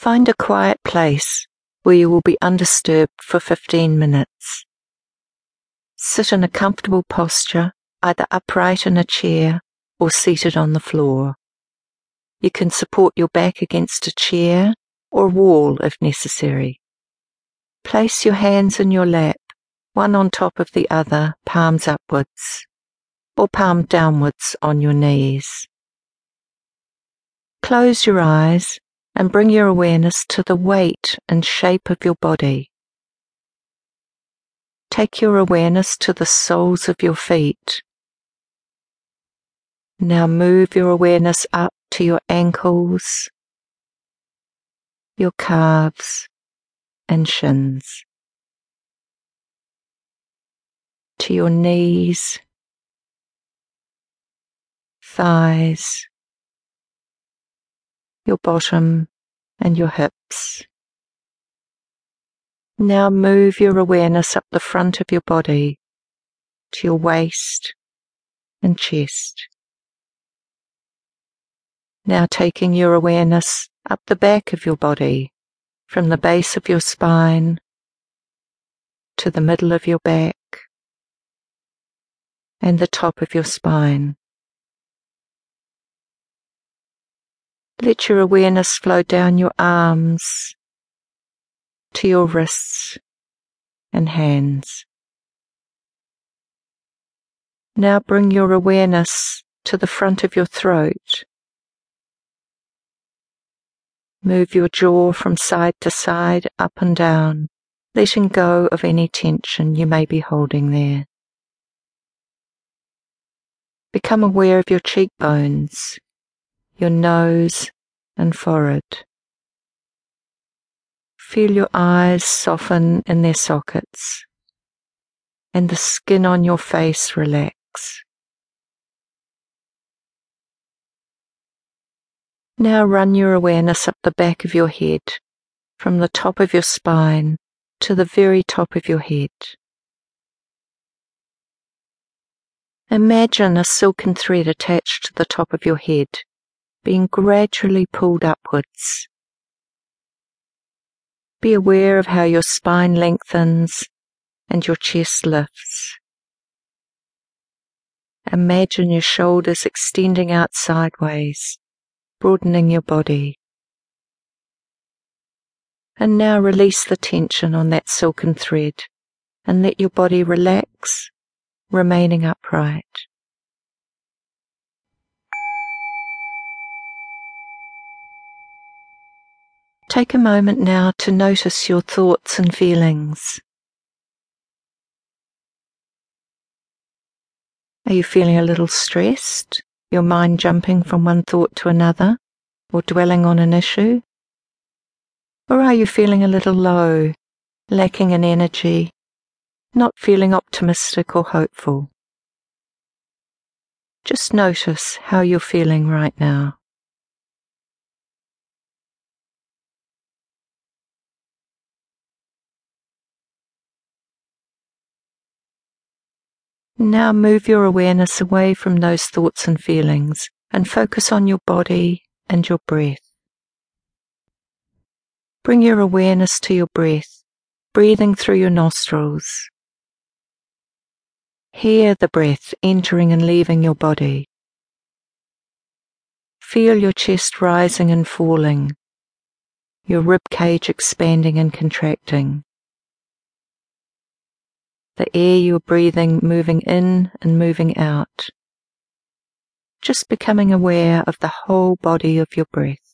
Find a quiet place where you will be undisturbed for 15 minutes. Sit in a comfortable posture, either upright in a chair or seated on the floor. You can support your back against a chair or wall if necessary. Place your hands in your lap, one on top of the other, palms upwards, or palm downwards on your knees. Close your eyes and bring your awareness to the weight and shape of your body. Take your awareness to the soles of your feet. Now move your awareness up to your ankles, your calves, and shins, to your knees, thighs, your bottom, and your hips. Now move your awareness up the front of your body to your waist and chest. Now taking your awareness up the back of your body, from the base of your spine to the middle of your back and the top of your spine. Let your awareness flow down your arms to your wrists and hands. Now bring your awareness to the front of your throat Move your jaw from side to side, up and down, letting go of any tension you may be holding there. Become aware of your cheekbones, your nose and forehead. Feel your eyes soften in their sockets and the skin on your face relax. Now run your awareness up the back of your head, from the top of your spine to the very top of your head. Imagine a silken thread attached to the top of your head, being gradually pulled upwards. Be aware of how your spine lengthens and your chest lifts. Imagine your shoulders extending out sideways broadening your body. And now release the tension on that silken thread and let your body relax, remaining upright. Take a moment now to notice your thoughts and feelings. Are you feeling a little stressed? your mind jumping from one thought to another or dwelling on an issue? Or are you feeling a little low, lacking in energy, not feeling optimistic or hopeful? Just notice how you're feeling right now. Now move your awareness away from those thoughts and feelings and focus on your body and your breath. Bring your awareness to your breath, breathing through your nostrils. Hear the breath entering and leaving your body. Feel your chest rising and falling, your rib cage expanding and contracting the air you're breathing moving in and moving out. Just becoming aware of the whole body of your breath.